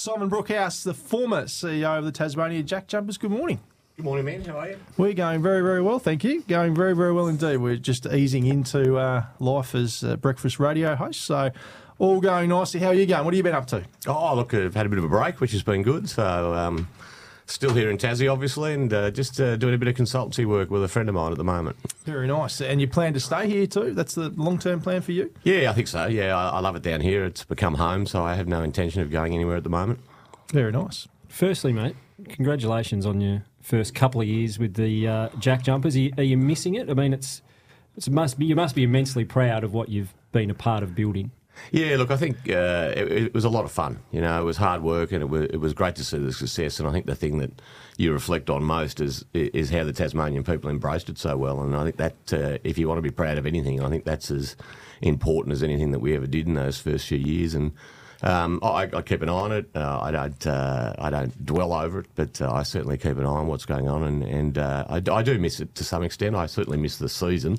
Simon Brookhouse, the former CEO of the Tasmania Jack Jumpers. Good morning. Good morning, man. How are you? We're going very, very well, thank you. Going very, very well indeed. We're just easing into uh, life as uh, breakfast radio host, so all going nicely. How are you going? What have you been up to? Oh, look, I've had a bit of a break, which has been good. So, um, still here in Tassie, obviously, and uh, just uh, doing a bit of consultancy work with a friend of mine at the moment. Very nice. And you plan to stay here too? That's the long term plan for you? Yeah, I think so. Yeah, I, I love it down here. It's become home, so I have no intention of going anywhere at the moment. Very nice. Firstly, mate, congratulations on your first couple of years with the uh, Jack Jumpers. Are you, are you missing it? I mean, it's, it's must be you must be immensely proud of what you've been a part of building. Yeah, look, I think uh, it, it, was a lot of fun. You know, it was hard work and it was, it was great to see the success. And I think the thing that you reflect on most is is how the Tasmanian people embraced it so well. And I think that uh, if you want to be proud of anything, I think that's as important as anything that we ever did in those first few years. And um, I, I, keep an eye on it. Uh, I don't. Uh, I don't dwell over it, but uh, I certainly keep an eye on what's going on, and, and uh, I, I, do miss it to some extent. I certainly miss the season,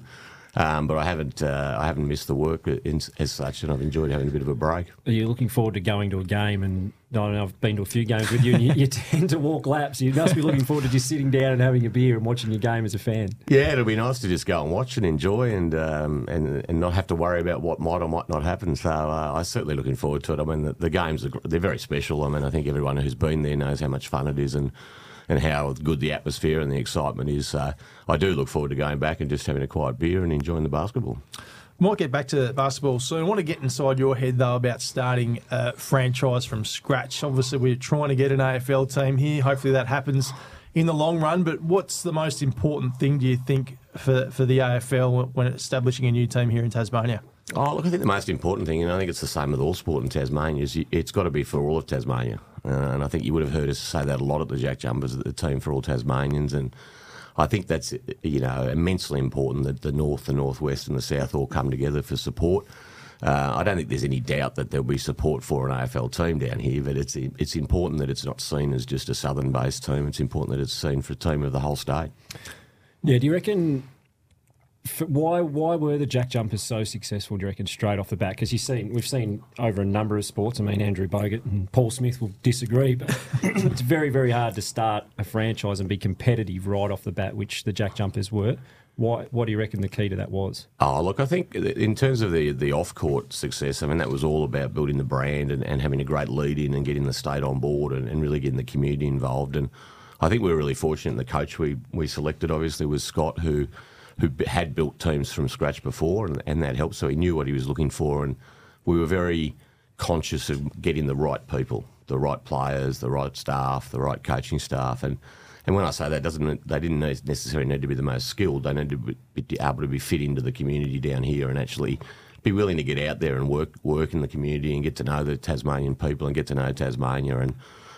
um, but I haven't. Uh, I haven't missed the work in, as such, and I've enjoyed having a bit of a break. Are you looking forward to going to a game and I don't know, I've been to a few games with you, and you, you, tend to walk laps. You must be looking forward to just sitting down and having a beer and watching your game as a fan. Yeah, it'll be nice to just go and watch and enjoy, and um, and and not have to worry about what might or might not happen. So uh, I'm certainly looking forward to it. I mean, the, the games are they're very special. I mean, I think everyone who's been there knows how much fun it is, and and how good the atmosphere and the excitement is. So I do look forward to going back and just having a quiet beer and enjoying the basketball. Might get back to basketball soon. I want to get inside your head though about starting a franchise from scratch. Obviously, we're trying to get an AFL team here. Hopefully, that happens in the long run. But what's the most important thing do you think for for the AFL when establishing a new team here in Tasmania? Oh, look, I think the most important thing, and I think it's the same with all sport in Tasmania, is it's got to be for all of Tasmania. Uh, and I think you would have heard us say that a lot at the Jack Jumpers, the team for all Tasmanians, and I think that's you know immensely important that the north, the northwest, and the south all come together for support. Uh, I don't think there's any doubt that there'll be support for an AFL team down here, but it's it's important that it's not seen as just a southern-based team. It's important that it's seen for a team of the whole state. Yeah, do you reckon why why were the Jack Jumpers so successful? Do you reckon straight off the bat? Because you've seen we've seen over a number of sports. I mean, Andrew Bogut and Paul Smith will disagree, but it's very very hard to start a franchise and be competitive right off the bat, which the Jack Jumpers were. Why, what do you reckon the key to that was? Oh, look, I think in terms of the, the off court success, I mean, that was all about building the brand and, and having a great lead in and getting the state on board and, and really getting the community involved. And I think we were really fortunate. The coach we, we selected, obviously, was Scott, who who had built teams from scratch before, and, and that helped. So he knew what he was looking for, and we were very conscious of getting the right people, the right players, the right staff, the right coaching staff, and. And when I say that, doesn't they didn't necessarily need to be the most skilled. They needed to be able to be fit into the community down here and actually be willing to get out there and work work in the community and get to know the Tasmanian people and get to know Tasmania. And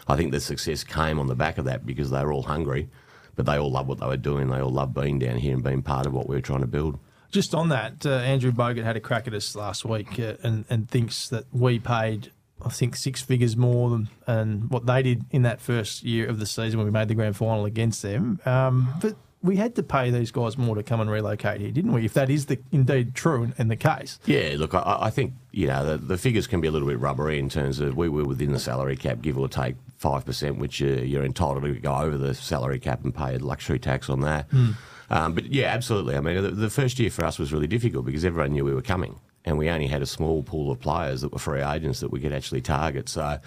I think the success came on the back of that because they were all hungry but they all love what they were doing. They all love being down here and being part of what we are trying to build. Just on that, uh, Andrew Bogut had a crack at us last week uh, and, and thinks that we paid, I think, six figures more than and what they did in that first year of the season when we made the grand final against them. Um, but we had to pay these guys more to come and relocate here, didn't we? If that is the indeed true and the case. Yeah, look, I, I think you know the, the, figures can be a little bit rubbery in terms of we were within the salary cap, give or take five percent, which uh, you're entitled to go over the salary cap and pay a luxury tax on that. Mm. Um, but yeah, absolutely. I mean, the, the first year for us was really difficult because everyone knew we were coming, and we only had a small pool of players that were free agents that we could actually target. So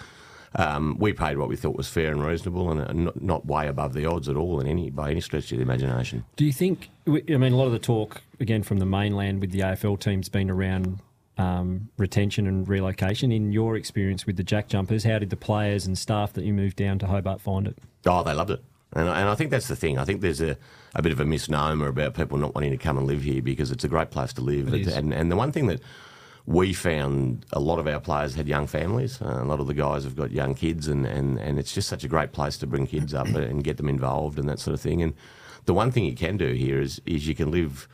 um, we paid what we thought was fair and reasonable, and not, not, way above the odds at all in any by any stretch of the imagination. Do you think? I mean, a lot of the talk again from the mainland with the AFL teams been around um, retention and relocation. In your experience with the Jack Jumpers, how did the players and staff that you moved down to Hobart find it? Oh, they loved it. And, and I think that's the thing. I think there's a, a bit of a misnomer about people not wanting to come and live here because it's a great place to live. And, and the one thing that we found a lot of our players had young families. Uh, a lot of the guys have got young kids, and, and, and it's just such a great place to bring kids up and get them involved and that sort of thing. And the one thing you can do here is is you can live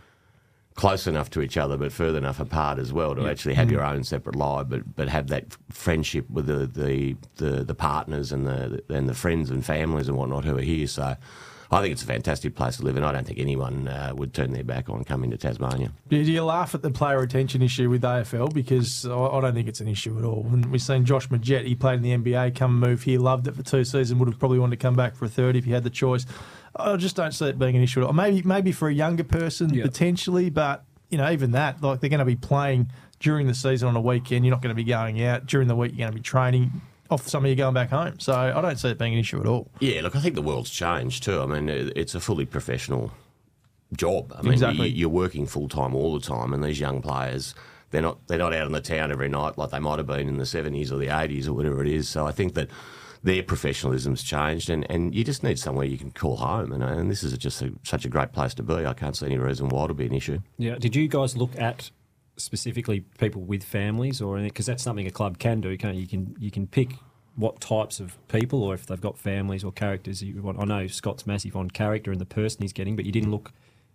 close enough to each other but further enough apart as well to yeah. actually have mm. your own separate life but but have that friendship with the the, the, the partners and the and the friends and families and whatnot who are here so I think it's a fantastic place to live, and I don't think anyone uh, would turn their back on coming to Tasmania. Do you laugh at the player retention issue with AFL? Because I I don't think it's an issue at all. When we've seen Josh Magette, he played in the NBA, come move here, loved it for two seasons, would have probably wanted to come back for a third if he had the choice. I just don't see it being an issue at all. Maybe maybe for a younger person Yeah. potentially, but you know even that, like they're going to be playing during the season on a weekend. You're not going to be going out during the week. You're going to be training. Off some of you going back home, so I don't see it being an issue at all. Yeah, look, I think the world's changed too. I mean, it's a fully professional job. I mean, Exactly. you, you're working full time all the time, and these young players, they're not they're not out in the town every night like they might have been in the 70s or the 80s or whatever it is. So I think that their professionalism's changed, and, and you just need somewhere you can call home. And, and this is just a, such a great place to be. I can't see any reason why it'll be an issue. Yeah. Did you guys look at specifically people with families, or because that's something a club can do? Can't you? you can you can pick what types of people, or if they've got families or characters you want. I know Scott's massive on character and the person he's getting, but you didn't look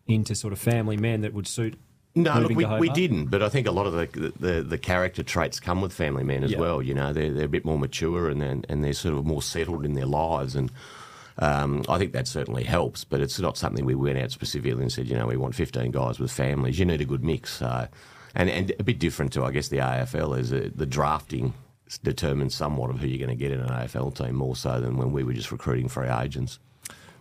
into sort of family men that would suit. No, look, we, we didn't, but I think a lot of the, the the character traits come with family men as Yeah. well. You know, they're they're a bit more mature and then and they're sort of more settled in their lives, and um, I think that certainly helps. But it's not something we went out specifically and said, you know, we want fifteen guys with families. You need a good mix. So, and and a bit different to I guess the AFL is uh, the drafting determines somewhat of who you're going to get in an AFL team more so than when we were just recruiting free agents.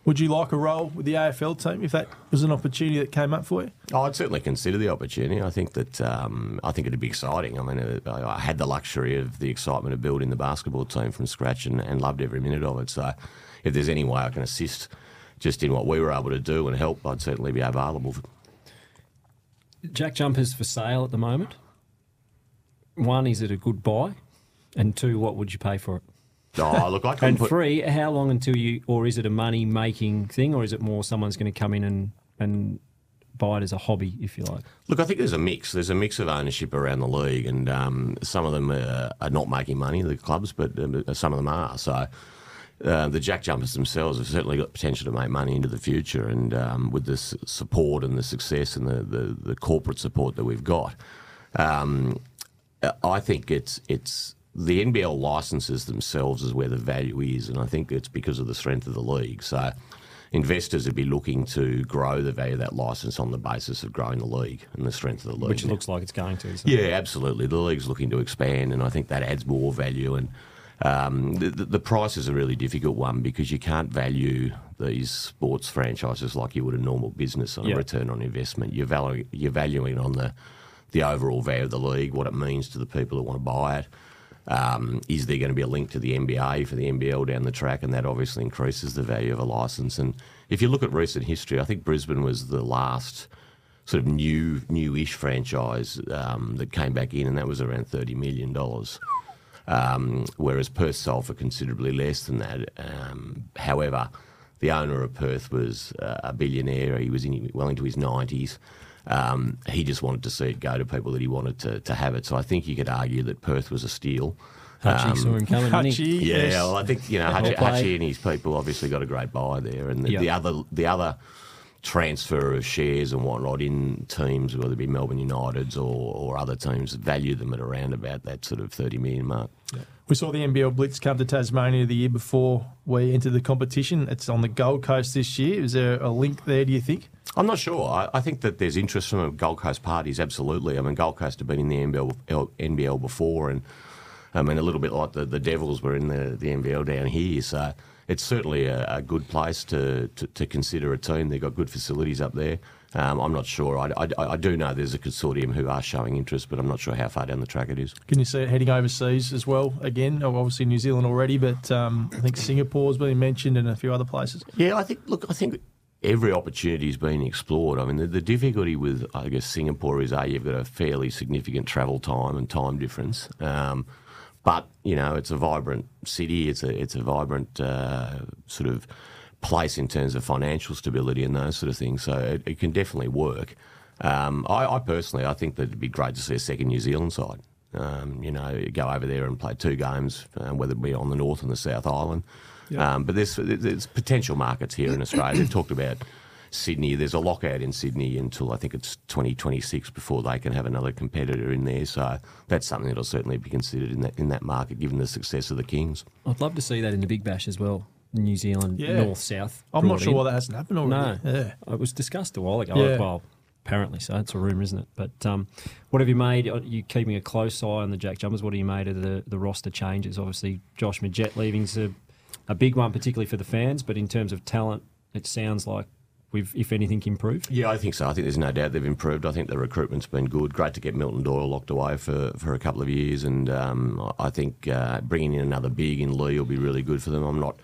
Would you like a role with the AFL team if that was an opportunity that came up for you? Oh, I'd certainly consider the opportunity. I think that um, I think it'd be exciting. I mean, uh, I I had the luxury of the excitement of building the basketball team from scratch and, and loved every minute of it. So, if there's any way I can assist just in what we were able to do and help, I'd certainly be available. Jack jumpers for sale at the moment. One, is it a good buy? And two, what would you pay for it? Oh, look, I couldn't And put. three, how long until you, or is it a money making thing, or is it more someone's going to come in and, and buy it as a hobby, if you like? Look, I think there's a mix. There's a mix of ownership around the league, and um, some of them are, are not making money, the clubs, but um, some of them are. So uh, the Jack Jumpers themselves have certainly got potential to make money into the future, and um, with the support and the success and the, the, the corporate support that we've got, um, I think it's it's the NBL licenses themselves is where the value is, and I think it's because of the strength of the league. So investors would be looking to grow the value of that license on the basis of growing the league and the strength of the league. Which it looks like it's going to. Yeah, absolutely. The league's looking to expand, and I think that adds more value. And um, the, the price is a really difficult one because you can't value these sports franchises like you would a normal business on Yeah. a return on investment. You're, valu- you're valuing on the the overall value of the league, what it means to the people who want to buy it. Um, is there going to be a link to the NBA for the NBL down the track? And that obviously increases the value of a license. And if you look at recent history, I think Brisbane was the last sort of new, newish franchise um, that came back in, and that was around thirty million dollars. Um, whereas Perth sold for considerably less than that. Um, however, the owner of Perth was uh, a billionaire. He was in, well into his nineties. Um, he just wanted to see it go to people that he wanted to, to have it. So I think you could argue that Perth was a steal. Hutchie saw him coming. Hutchie, Yeah, yes. well, I think you know Well Hutchie. Hutchie and his people obviously got a great buy there, and the, Yeah. the other the other transfer of shares and whatnot in teams, whether it be Melbourne United's or, or other teams, value them at around about that sort of thirty million mark. We saw the NBL Blitz come to Tasmania the year before we entered the competition. It's on the Gold Coast this year. Is there a link there, do you think? I'm not sure. I, I think that there's interest from Gold Coast parties. Absolutely. I mean, Gold Coast have been in the NBL, NBL before, and um, I mean a little bit like the, the Devils were in the, the NBL down here. So it's certainly a, a good place to, to, to consider a team. They've got good facilities up there. Um, I'm not sure. I, I, I do know there's a consortium who are showing interest, but I'm not sure how far down the track it is. Can you see it heading overseas as well? Again, Oh, obviously New Zealand already, but um, I think Singapore's been mentioned and a few other places. Yeah, I think. Look, I think every opportunity is being explored. I mean, the, the difficulty with I guess Singapore is a you've got a fairly significant travel time and time difference. Um, but you know, it's a vibrant city. It's a it's a vibrant uh, sort of place in terms of financial stability and those sort of things. So it, it can definitely work. Um, I, I personally, I think that it'd be great to see a second New Zealand side. Um, you know, go over there and play two games, uh, whether it be on the North and the South Island. Um, but there's, there's potential markets here in Australia. They've talked about Sydney. There's a lockout in Sydney until I think it's 2026 before they can have another competitor in there. So that's something that'll certainly be considered in that in that market, given the success of the Kings. I'd love to see that in the Big Bash as well. New Zealand Yeah. north south. I'm not sure why that hasn't happened No, already. Yeah. it was discussed a while ago. Yeah. Well, apparently so. It's a rumor, isn't it? But um, what have you made? Are you keeping a close eye on the Jack Jumpers? What have you made of the, the roster changes? Obviously, Josh Magette leaving's a, a big one, particularly for the fans. But in terms of talent, it sounds like we've, if anything, improved. Yeah, I think so. I think there's no doubt they've improved. I think the recruitment's been good. Great to get Milton Doyle locked away for, for a couple of years, and um, I think uh, bringing in another big in Lee will be really good for them. I'm not.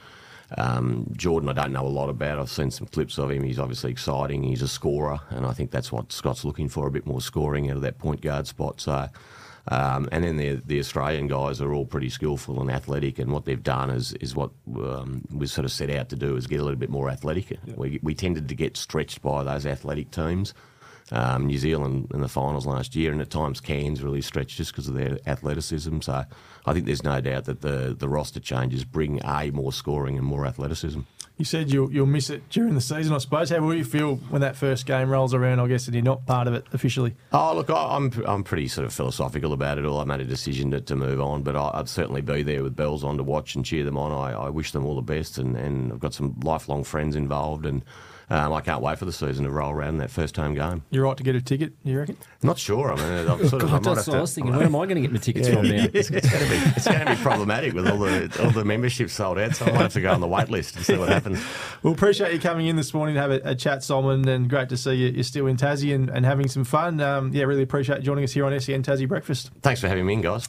Um, Jordan, I don't know a lot about. I've seen some clips of him. He's obviously exciting. He's a scorer, and I think that's what Scott's looking for—a bit more scoring out of that point guard spot. So, um, and then the the Australian guys are all pretty skillful and athletic, and what they've done is is what um, we sort of set out to do is get a little bit more athletic. We we tended to get stretched by those athletic teams. Um, New Zealand in the finals last year, and at times Cairns really stretched just because of their athleticism. So I think there's no doubt that the the roster changes bring a more scoring and more athleticism. You said you'll, you'll miss it during the season, I suppose. How will you feel when that first game rolls around, I guess, and you're not part of it officially? Oh, look, I- I'm I'm pretty sort of philosophical about it all. I made a decision to, to move on, but I, I'd certainly be there with bells on to watch and cheer them on. I, I wish them all the best, and, and I've got some lifelong friends involved, and um, I can't wait for the season to roll around that first home game. You're right to get a ticket, you reckon? Not sure. I mean, I'm sort of. I God, might that's have what I was thinking. Where am I going to get my tickets from now? it's, it's going to be it's going to be problematic with all the all the memberships sold out. So I might have to go on the wait list and see what happens. Well, appreciate you coming in this morning to have a, a chat, Solomon, and great to see you, you're still in Tassie and, and having some fun. Um, yeah, really appreciate you joining us here on SEN Tassie Breakfast. Thanks for having me in, guys.